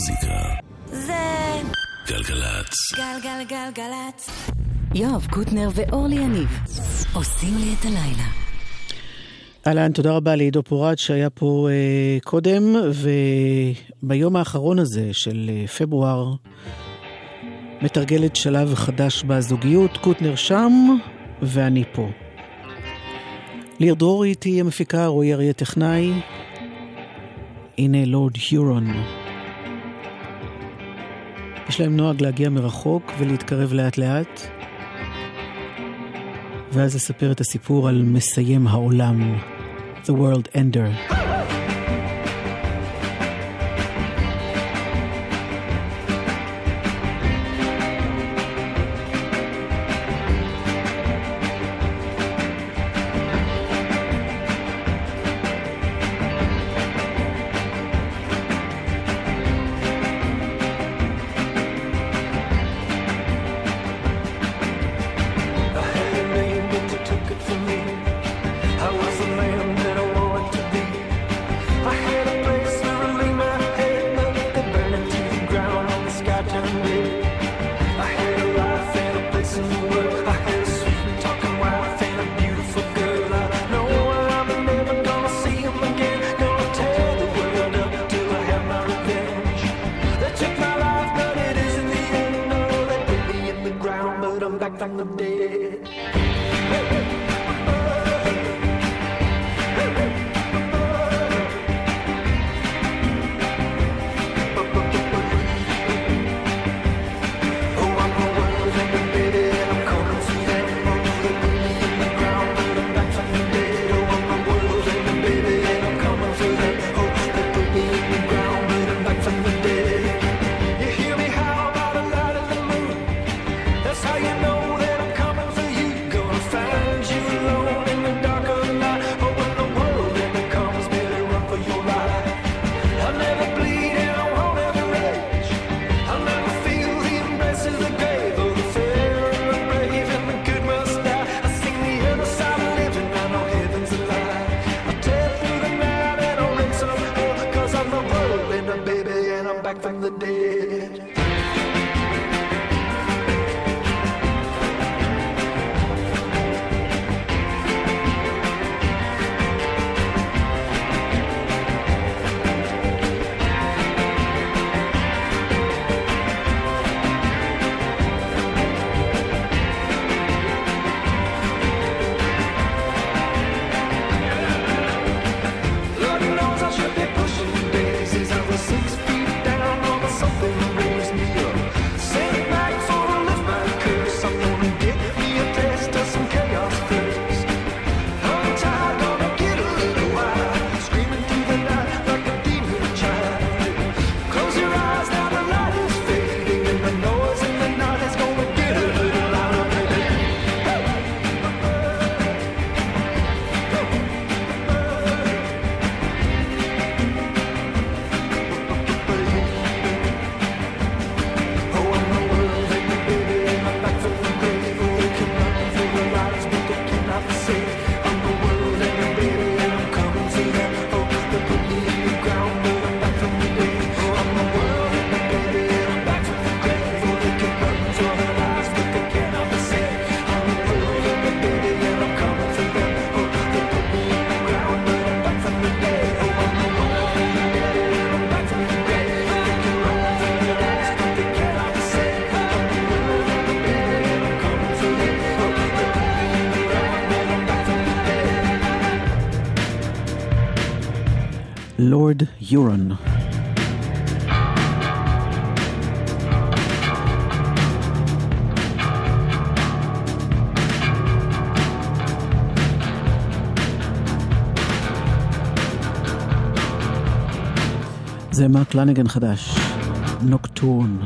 המוזיקה. זה... גלגלצ. גלגלגלגלצ. יואב קוטנר ואורלי יניב עושים לי את הלילה. אהלן, תודה רבה לעידו פורט שהיה פה אה, קודם, וביום האחרון הזה של אה, פברואר מתרגלת שלב חדש בזוגיות, קוטנר שם ואני פה. ליר דרורי תהיה מפיקה, רועי אריה טכנאי. הנה לורד הורון. יש להם נוהג להגיע מרחוק ולהתקרב לאט לאט, ואז אספר את הסיפור על מסיים העולם, The World Ender. Hey! יורן. זה מרק לנגן חדש, נוקטורן.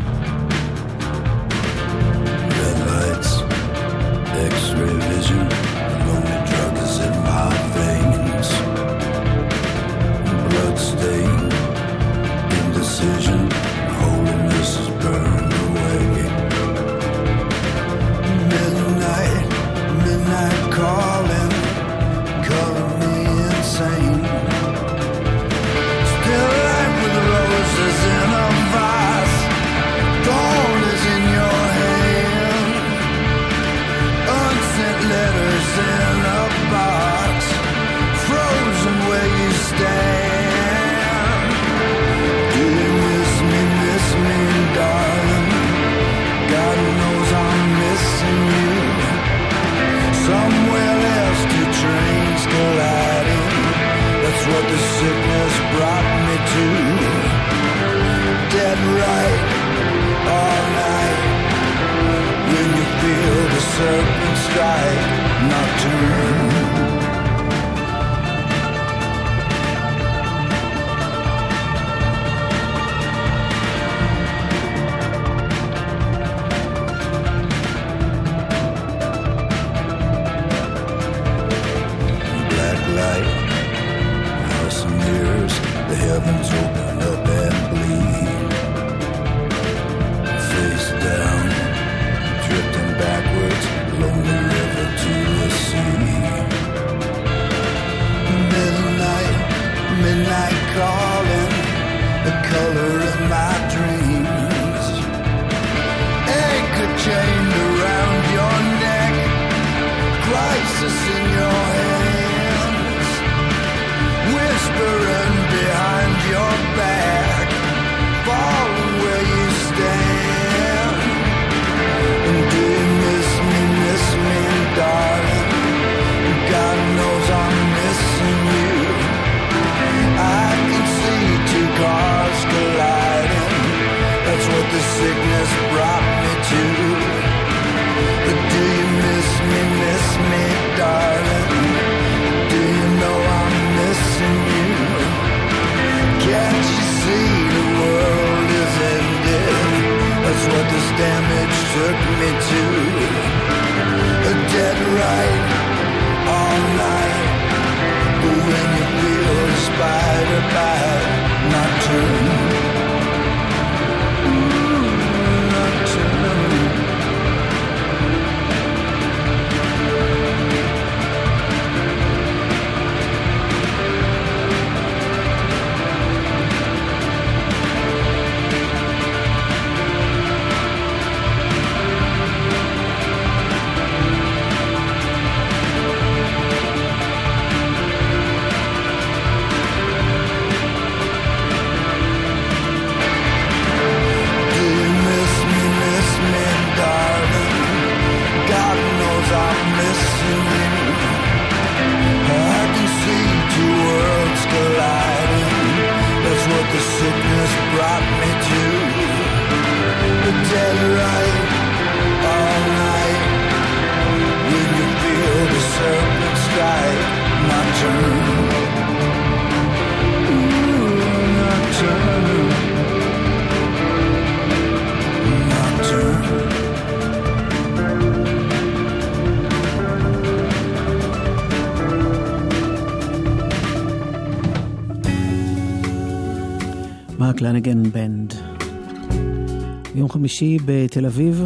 חמישי בתל אביב,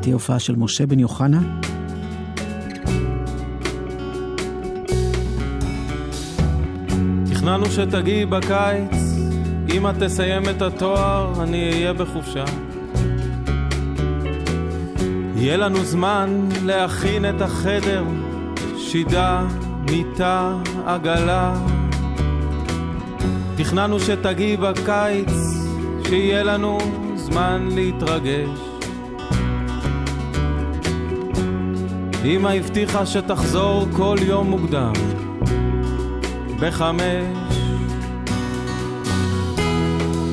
תהיה הופעה של משה בן יוחנה. תכננו שתגיעי בקיץ, אמא תסיים את התואר, אני אהיה בחופשה. יהיה לנו זמן להכין את החדר, שידה, מיטה, עגלה. תכננו שתגיעי בקיץ, שיהיה לנו זמן להתרגש. אמא הבטיחה שתחזור כל יום מוקדם, בחמש.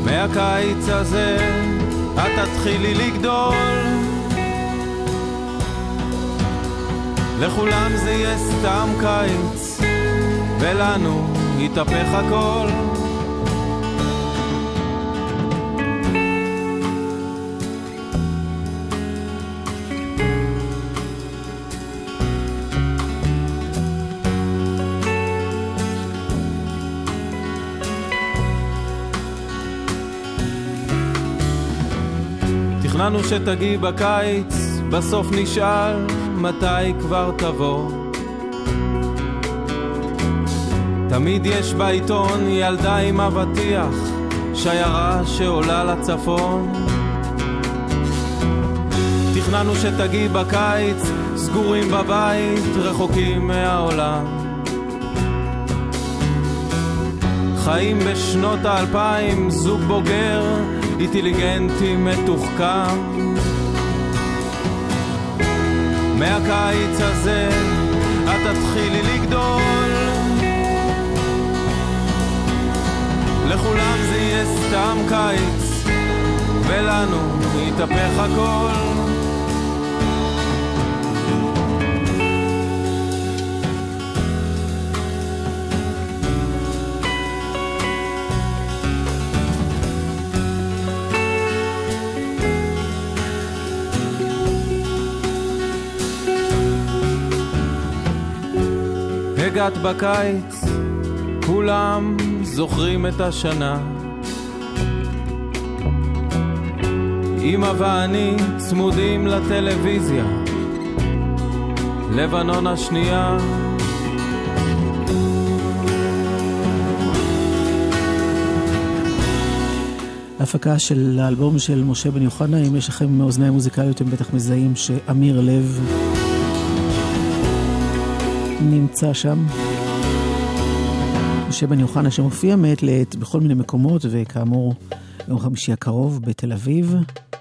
מהקיץ הזה את תתחילי לגדול. לכולם זה יהיה סתם קיץ, ולנו יתהפך הכל. תכננו שתגיעי בקיץ, בסוף נשאל מתי כבר תבוא. תמיד יש בעיתון ילדה עם אבטיח, שיירה שעולה לצפון. תכננו שתגיעי בקיץ, סגורים בבית, רחוקים מהעולם. חיים בשנות האלפיים, זוג בוגר, אינטליגנטי מתוחכם. מהקיץ הזה את תתחילי לגדול. לכולם זה יהיה סתם קיץ, ולנו יתהפך הכל. הגעת בקיץ, כולם זוכרים את השנה. אמא ואני צמודים לטלוויזיה, לבנון השנייה. ההפקה של האלבום של משה בן יוחנה, אם יש לכם אוזניים מוזיקליות, אתם בטח מזהים שאמיר לב נמצא שם. משה בן יוחנה שמופיע מעת לעת בכל מיני מקומות, וכאמור, יום חמישי הקרוב בתל אביב,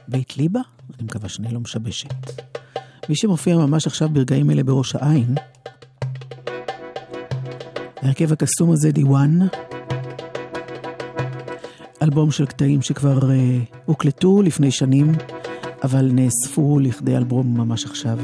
בית ליבה, אני מקווה שאני לא משבשת. מי שמופיע ממש עכשיו ברגעים אלה בראש העין, ההרכב הקסום הזה, דיוואן, אלבום של קטעים שכבר uh, הוקלטו לפני שנים, אבל נאספו לכדי אלבום ממש עכשיו.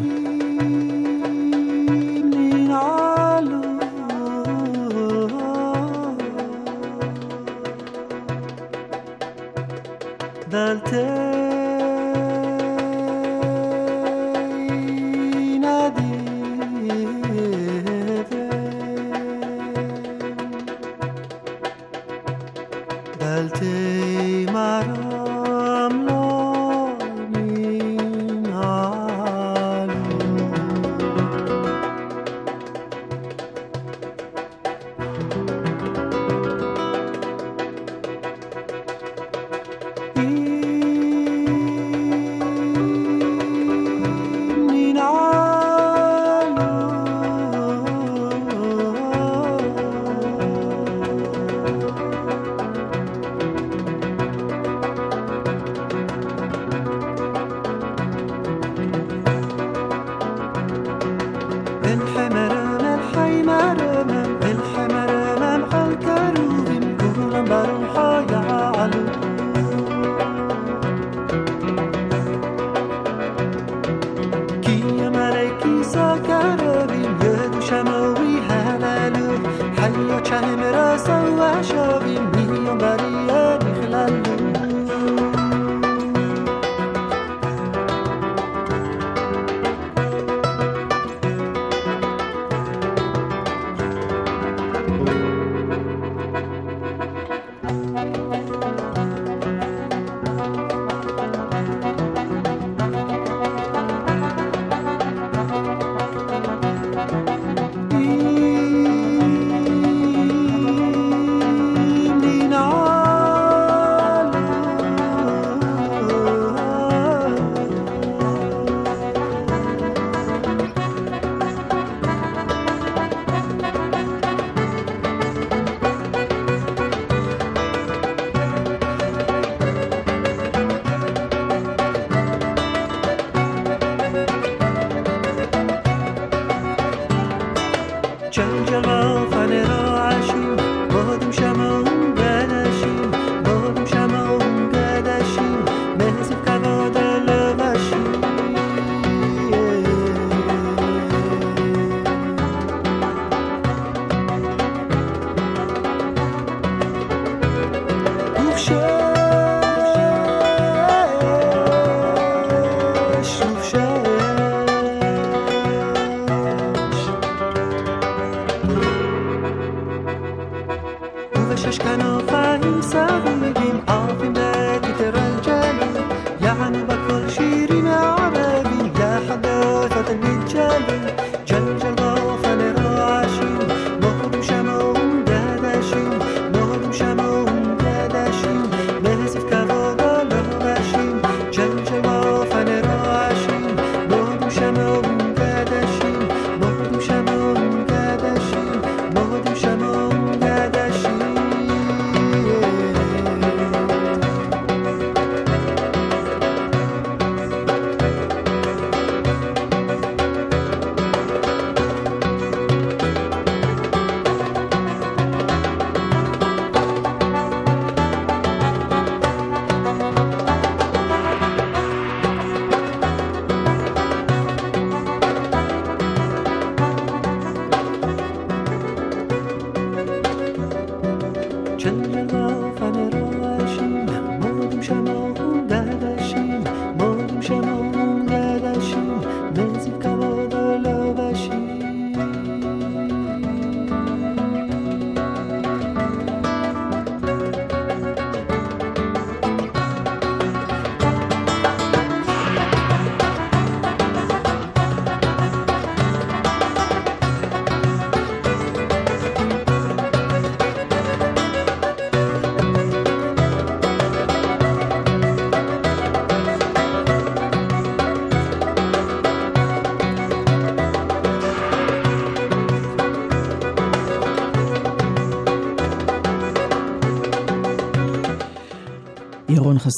and your.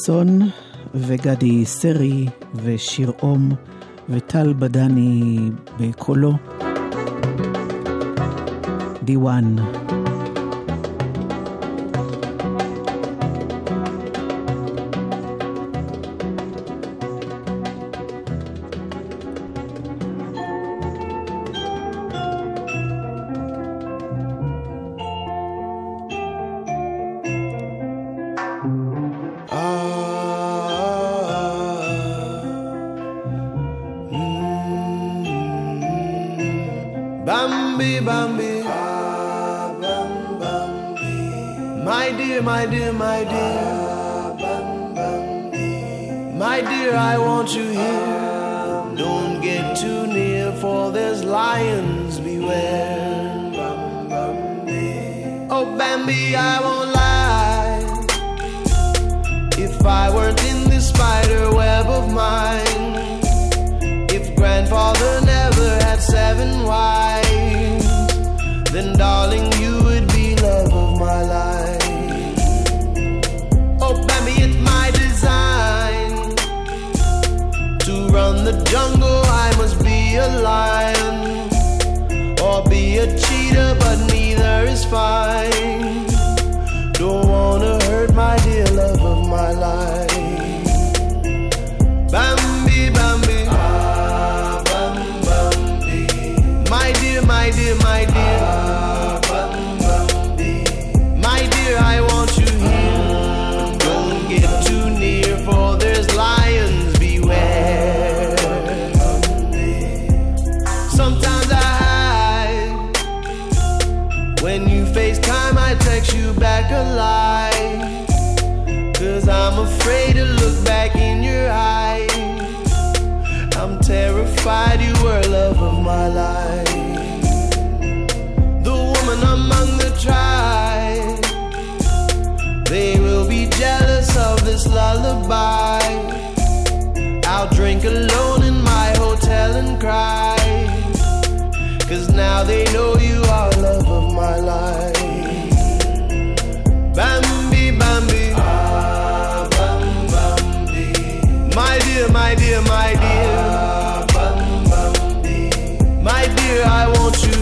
חסון וגדי סרי ושיר אום וטל בדני בקולו. דיוואן. satisfied you were love of my life. The woman among the tribe, they will be jealous of this lullaby. I'll drink alone in my hotel and cry. Cause now they know you are love of my life. Bambi, Bambi. Ah, Bambi. My dear, my dear, my dear. Ah. I want you.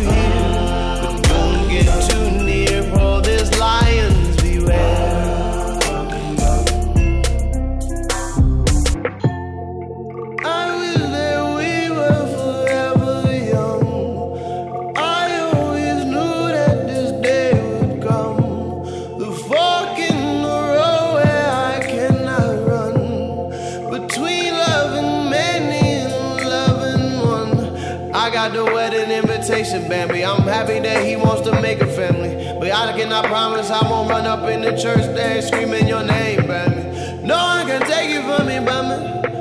Visitation, Bambi. I'm happy that he wants to make a family. But I cannot promise I won't run up in the church there screaming your name, Bambi. No one can take you from me, Bambi.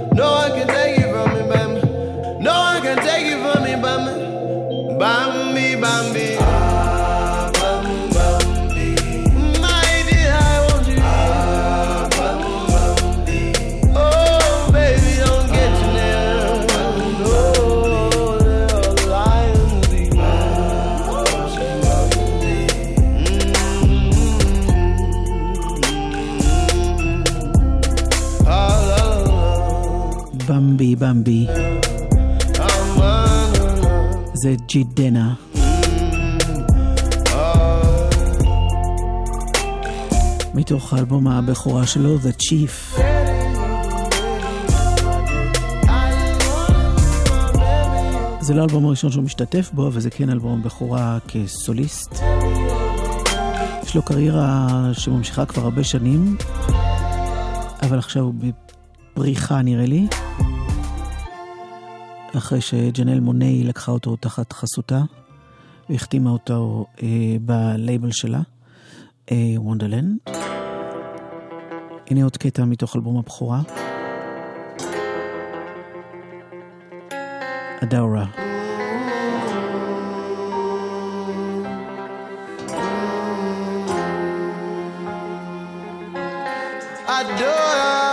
La. במבי. זה ג'י דנה. מתוך האלבום הבכורה שלו, The Chief. זה לא האלבום הראשון שהוא משתתף בו, אבל זה כן אלבום בכורה כסוליסט. יש לו קריירה שממשיכה כבר הרבה שנים, אבל עכשיו הוא בפריחה נראה לי. אחרי שג'נל מוני לקחה אותו תחת חסותה, והחתימה אותו אה, בלייבל שלה, אה, וונדרלנד. הנה עוד קטע מתוך אלבום הבכורה. אדאורה. Adora,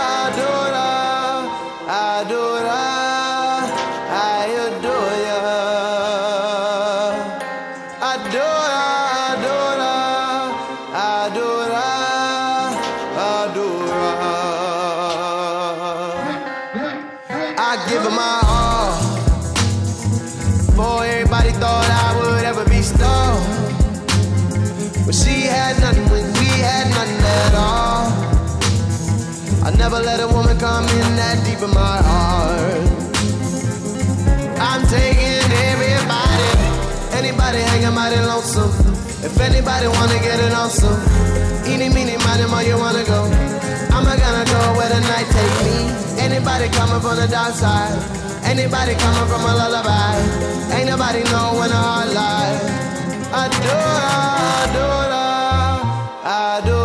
anybody wanna get it on some, eeny, meeny, miny, mo, you wanna go. I'm not gonna go where the night take me. Anybody coming from the dark side, anybody coming from a lullaby. Ain't nobody know when a heart lies. Adore, adore, adore,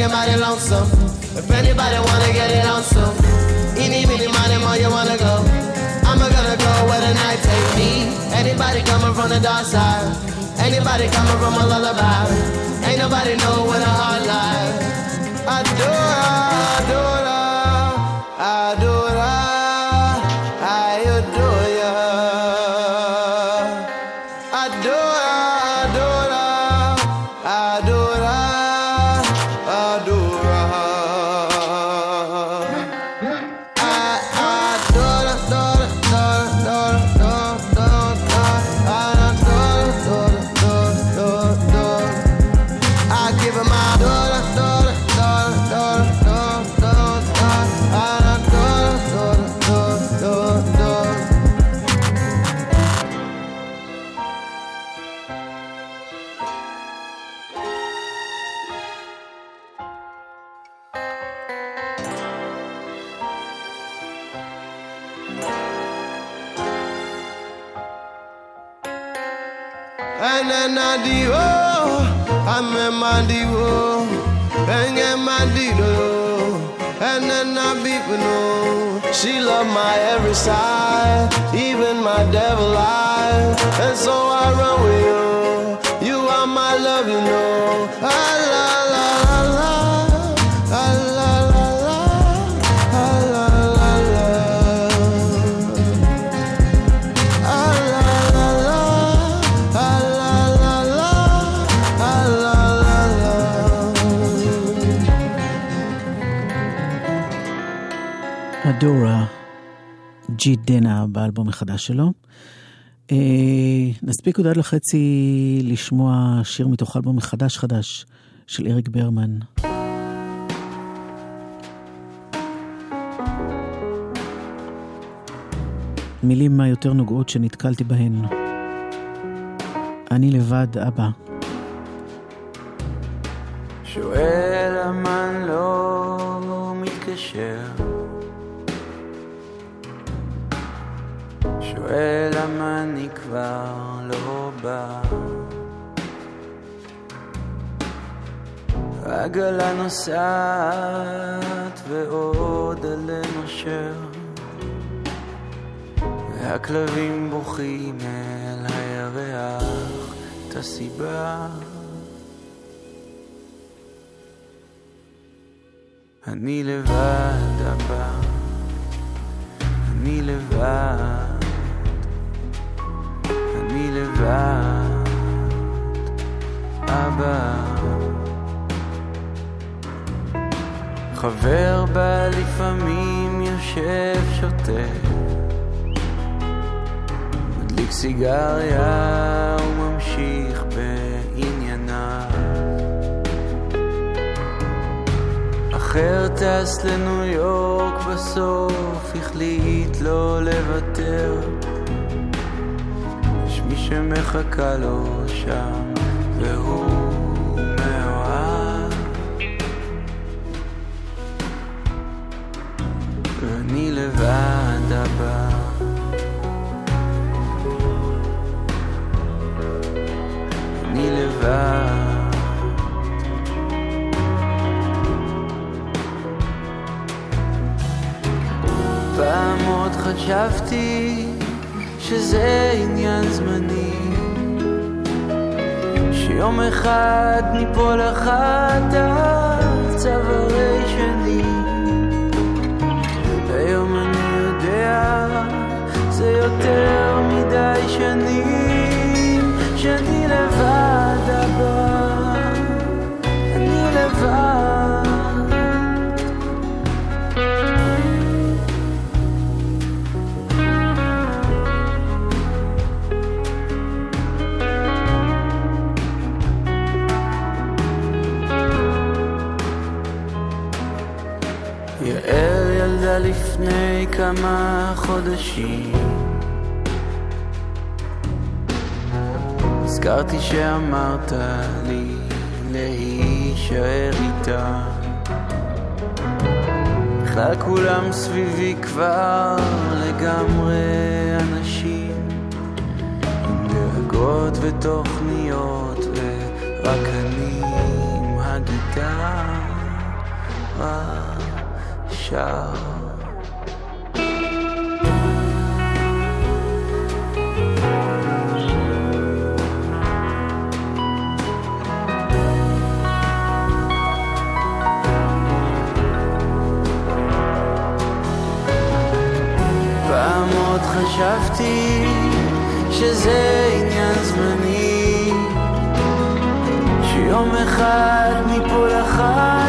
Anybody lonesome. If anybody wanna get it on some, any, many, money, more you wanna go. I'm gonna go where the night take me. Anybody coming from the dark side. Anybody coming from a lullaby. Ain't nobody know where the heart lies. Adore, adore, adore, She loved my every side, דורה ג'י דנה באלבום החדש שלו. אה, נספיק עוד עד לחצי לשמוע שיר מתוך אלבום מחדש חדש של אריק ברמן. מילים מהיותר נוגעות שנתקלתי בהן. אני לבד, אבא. שואל אני לא מתקשר שואל למה אני כבר לא בא. העגלה נוסעת ועוד עלה נושר והכלבים בוכים אל הירח את הסיבה. אני לבד אבא, אני לבד, לבד, אבא. חבר בא לפעמים יושב שותה, מדליק סיגריה וממשיך בענייניו. אחר טס לניו יורק בסוף החליט לא לוותר שמחכה לו שם והוא אחד ניפול אחת כמה חודשים הזכרתי שאמרת לי להישאר איתה בכלל כולם סביבי כבר לגמרי אנשים. עם דאגות ותוכניות ורק אני עם הגיטרה. שר חשבתי שזה עניין זמני שיום אחד ניפול אחת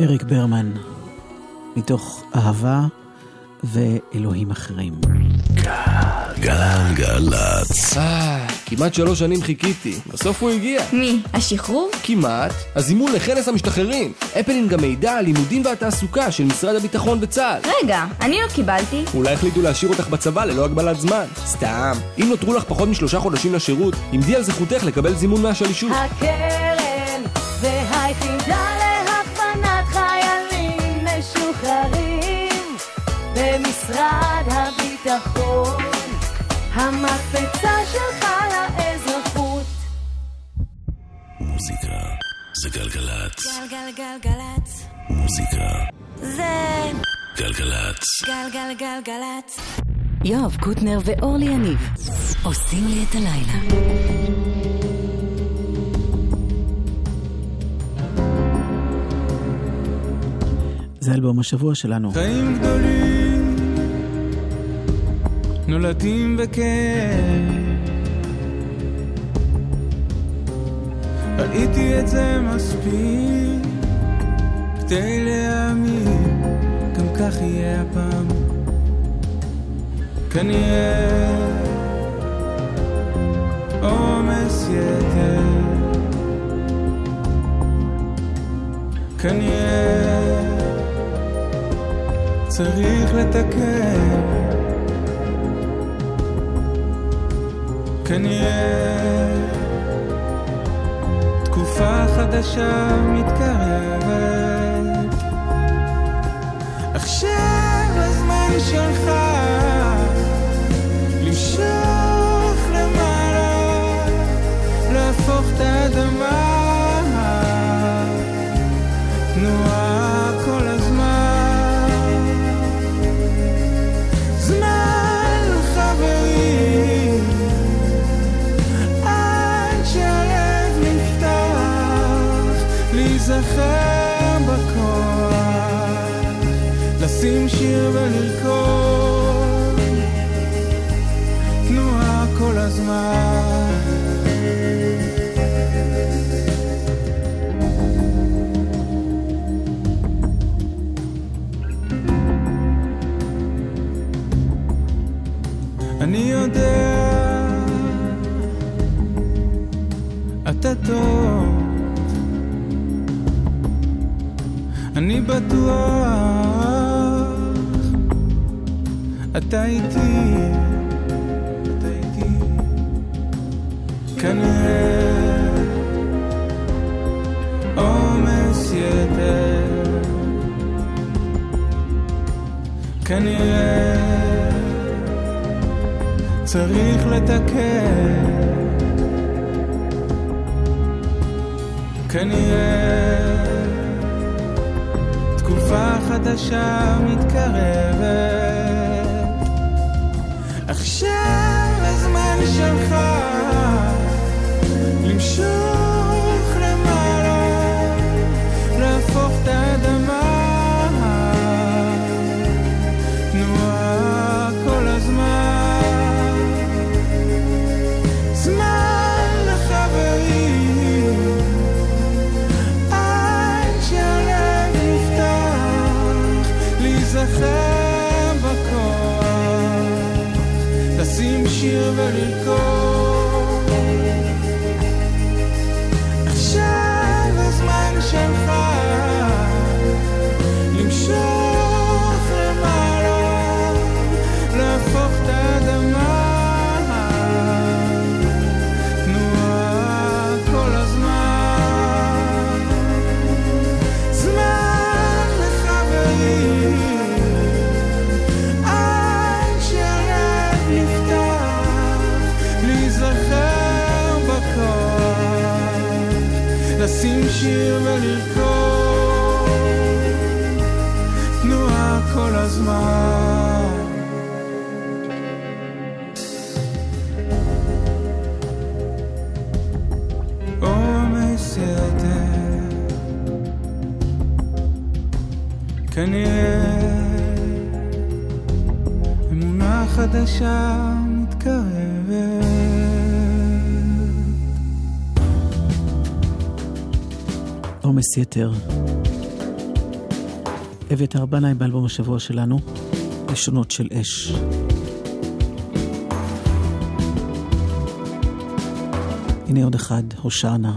אריק ברמן, מתוך אהבה ואלוהים אחרים. גלגלצ. אה, כמעט שלוש שנים חיכיתי, בסוף הוא הגיע. מי? השחרור? כמעט. הזימון לכנס המשתחררים. אפלין גם מידע על לימודים והתעסוקה של משרד הביטחון וצה"ל. רגע, אני לא קיבלתי. אולי החליטו להשאיר אותך בצבא ללא הגבלת זמן. סתם. אם נותרו לך פחות משלושה חודשים לשירות, עמדי על זכותך לקבל זימון מהשלישות. הקרן המקפצה שלך לאזרחות מוזיקה זה גלגלצ. גלגלגלגלצ. מוזיקה זה גלגלצ. גלגלגלגלצ. יואב קוטנר ואורלי יניב עושים לי את הלילה. זה אלבום השבוע שלנו. חיים גדולים נולדים בכאב ראיתי את זה מספיק כדי להאמין גם כך יהיה הפעם. כנראה עומס יתר. כנראה צריך לתקן כנראה תקופה חדשה מתקרבת. עכשיו הזמן שלך ולרקוד תנועה כל הזמן. אני יודע, אתה טוב, אני בטוח, אתה איתי, אתה איתי, כנראה עומס יתר, כנראה צריך לתקן. כנראה תקופה חדשה מתקרבת עכשיו הזמן שלך למשוך יתר. אביתר בנאי באלבום השבוע שלנו, לשונות של אש. הנה עוד אחד, הושענה.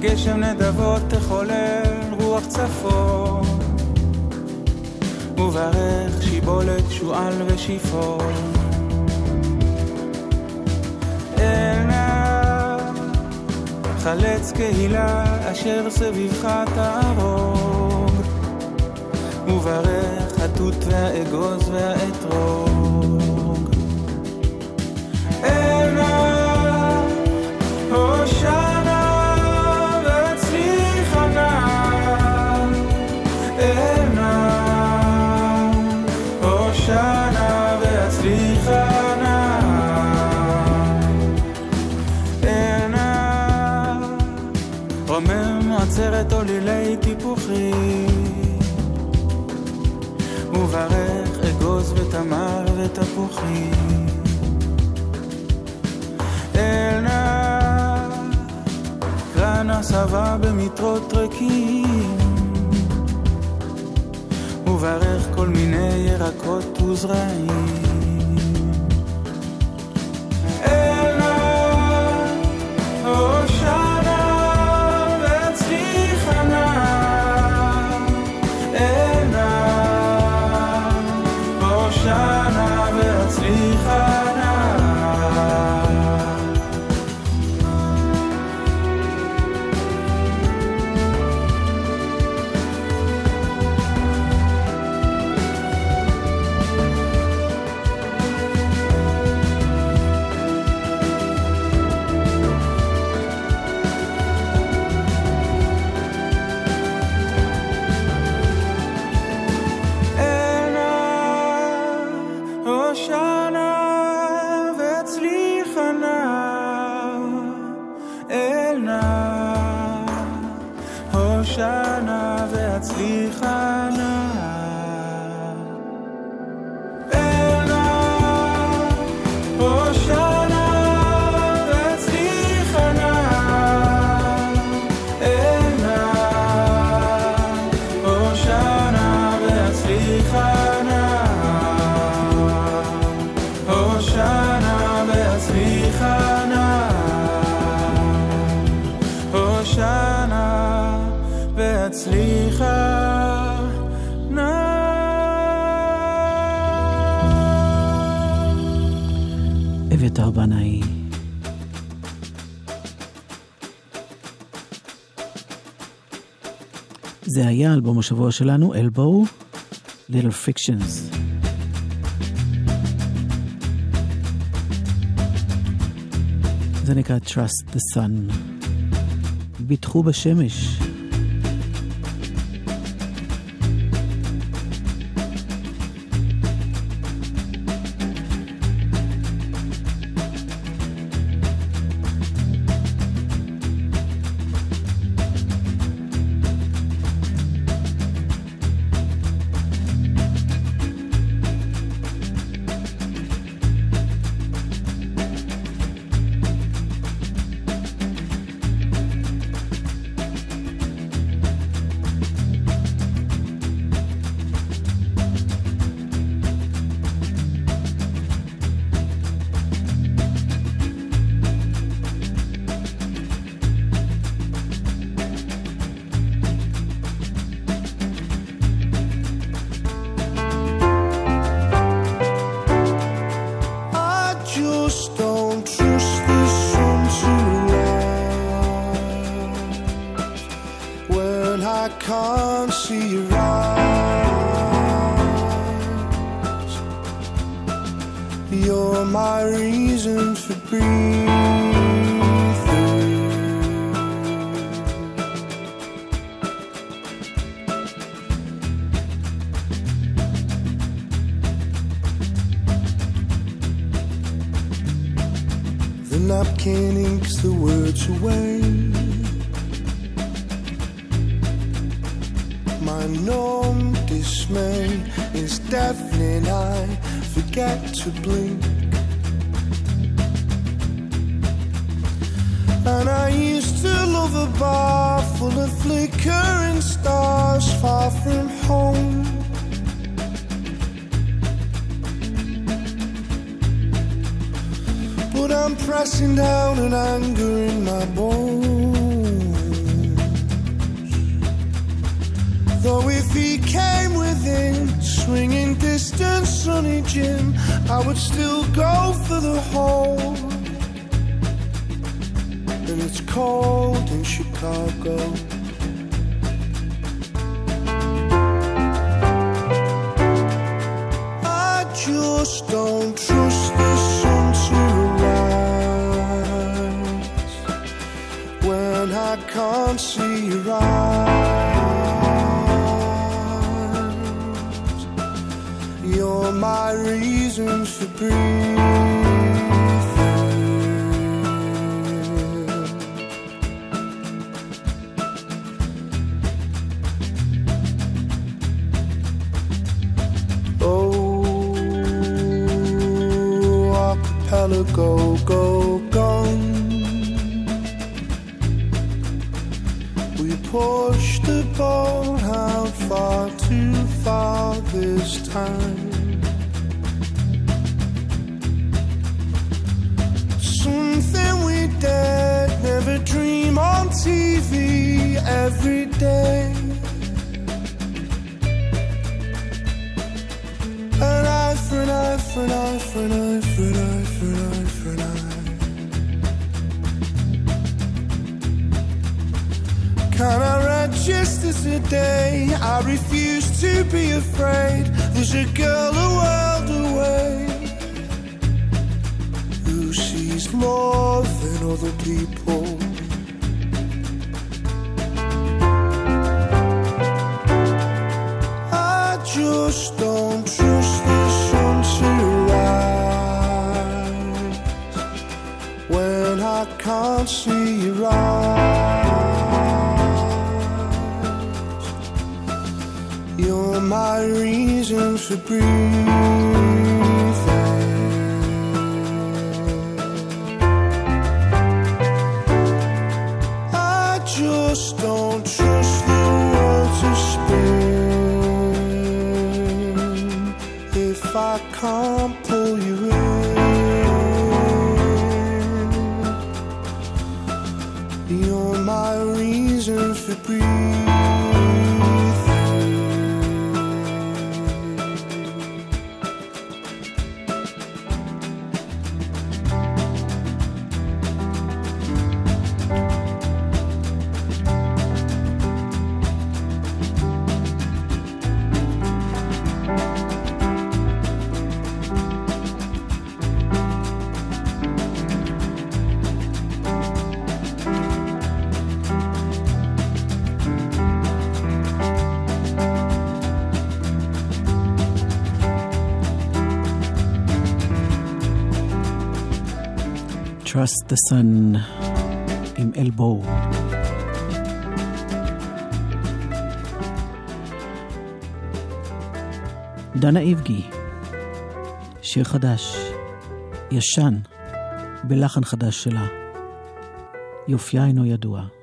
גשם נדבות תחולל רוח צפון, וברך שיבולת שועל ושיפון. עינה, חלץ קהילה אשר סביבך תהרוג, וברך התות והאגוז והאתרוג. ותמר ותפוחים. אלנה, קרן הסבה במטרות ריקים, וברך כל מיני ירקות וזרעים. אלבום השבוע שלנו, אלבו, Little Fictions. זה נקרא Trust the Sun. ביטחו בשמש. my reasons to breathe. the Sun עם אלבור. דנה איבגי, שיר חדש, ישן, בלחן חדש שלה. יופייה אינו ידוע.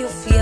you feel.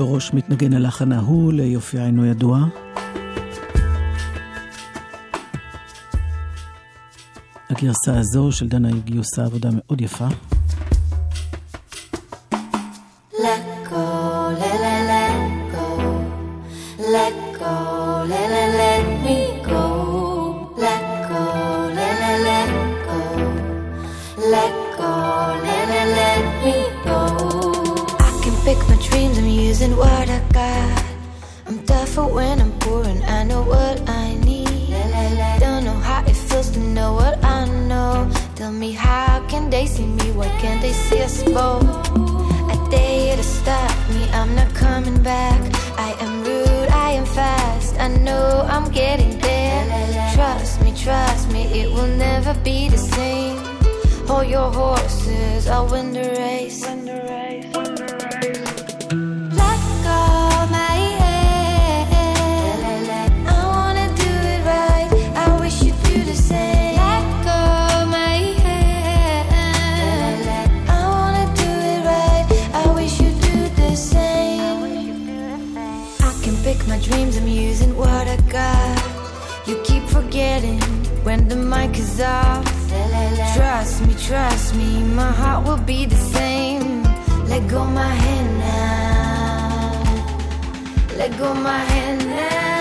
בראש מתנגן הלחן ההוא, ליופי אינו ידוע. הגרסה הזו של דנה היא גיוסה עבודה מאוד יפה. your horses, I win the race. Win the race. Win the race. Let go my. I wanna do it right. I wish you'd do the same. Let go my. I wanna do it right. I wish you'd do the same. I can pick my dreams. I'm using what I got. You keep forgetting when the mic is off trust me, my heart will be the same. Let go my hand now. Let go my hand now.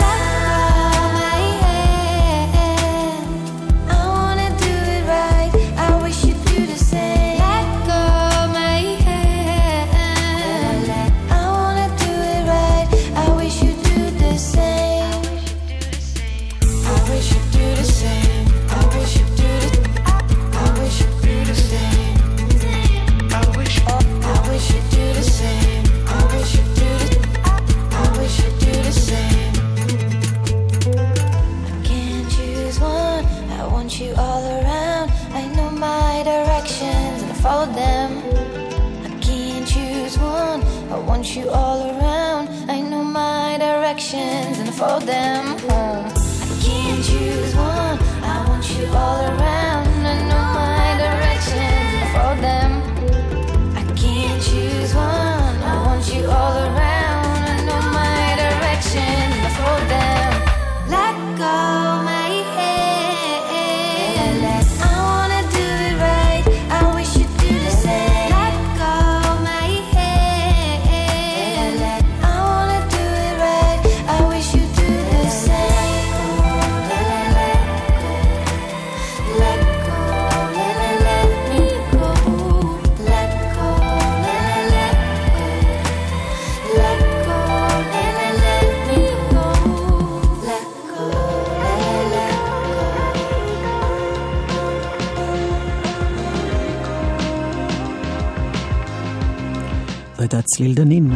צליל דנין.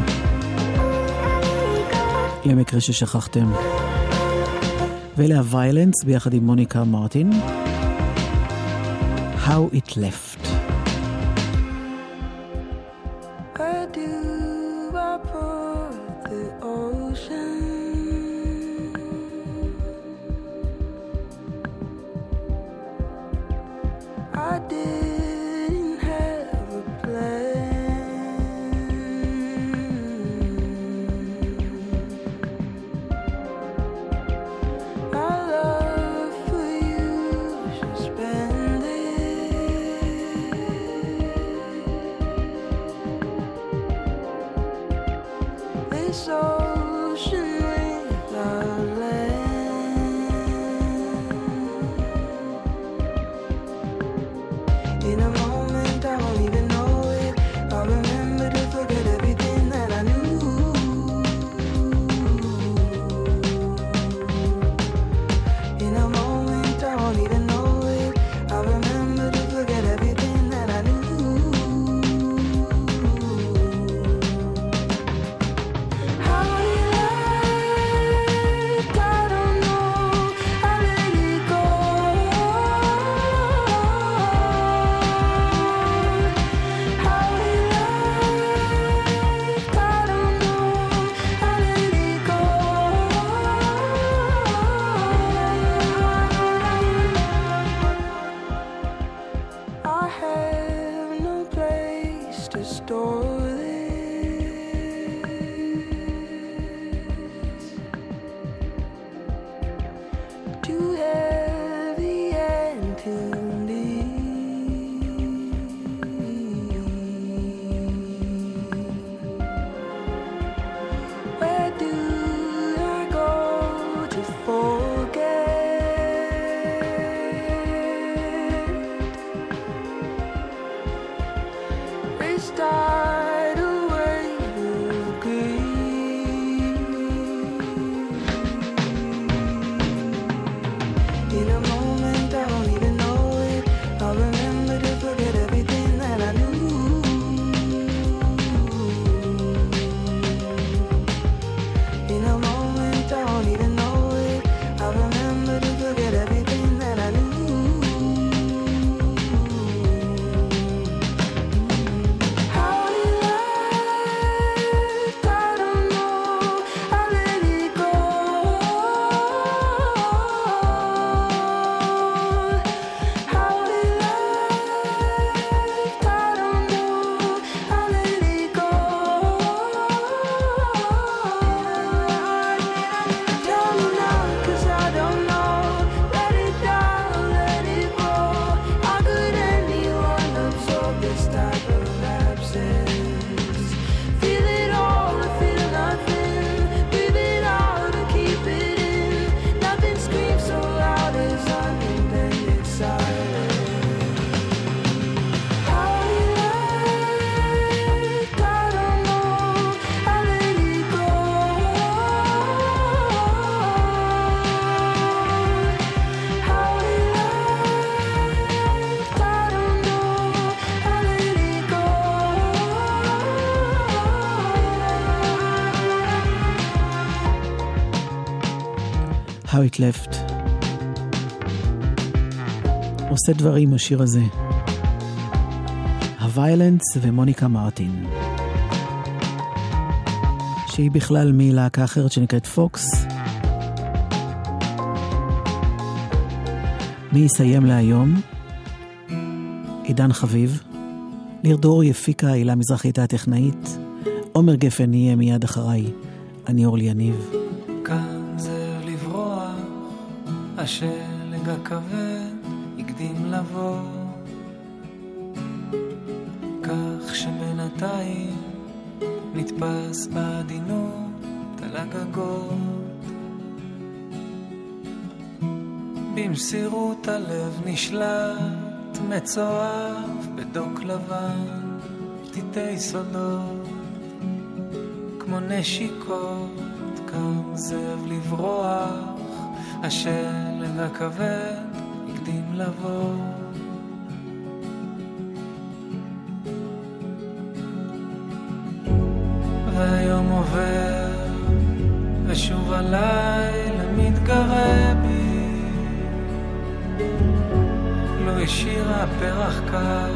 למקרה ששכחתם. ואלה הוויילנס ביחד עם מוניקה מרטין. How It Left. שפט. עושה דברים השיר הזה. הוויילנס ומוניקה מרטין. שהיא בכלל מלהקה אחרת שנקראת פוקס. מי יסיים להיום? עידן חביב. ניר דורי הפיקה הילה מזרחית הטכנאית. עומר גפן יהיה מיד אחריי. אני אורלי יניב. השלג הכבד הקדים לבוא, כך שבינתיים נתפס בעדינות על הגגות. במסירות הלב נשלט מצואף בדוק לבן, פתיתי סודות כמו נשיקות, קם זאב לברוח. השלג הכבד הקדים לבוא. והיום עובר, ושוב הלילה מתגרה בי. לא השאירה פרח קר,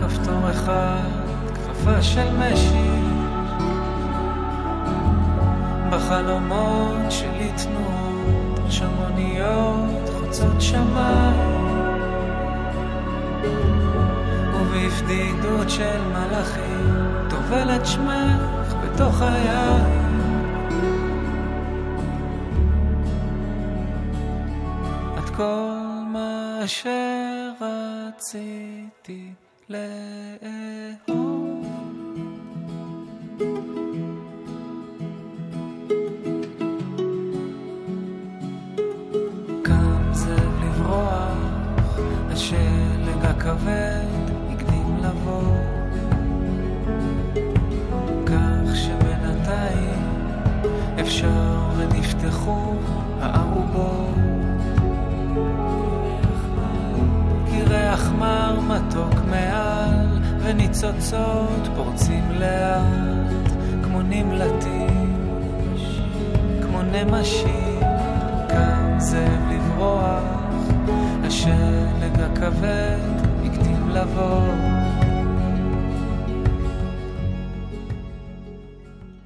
כפתור אחד, כפפה של משי. בחלומות שלי תנועה שמוניות חוצות שמיים, ובפדידות של מלאכים, טובל את שמך בתוך היין. את כל מה שרציתי לאהוב. משאיר כאן זאב לברוח, השלג הכבד הקדים לבוא.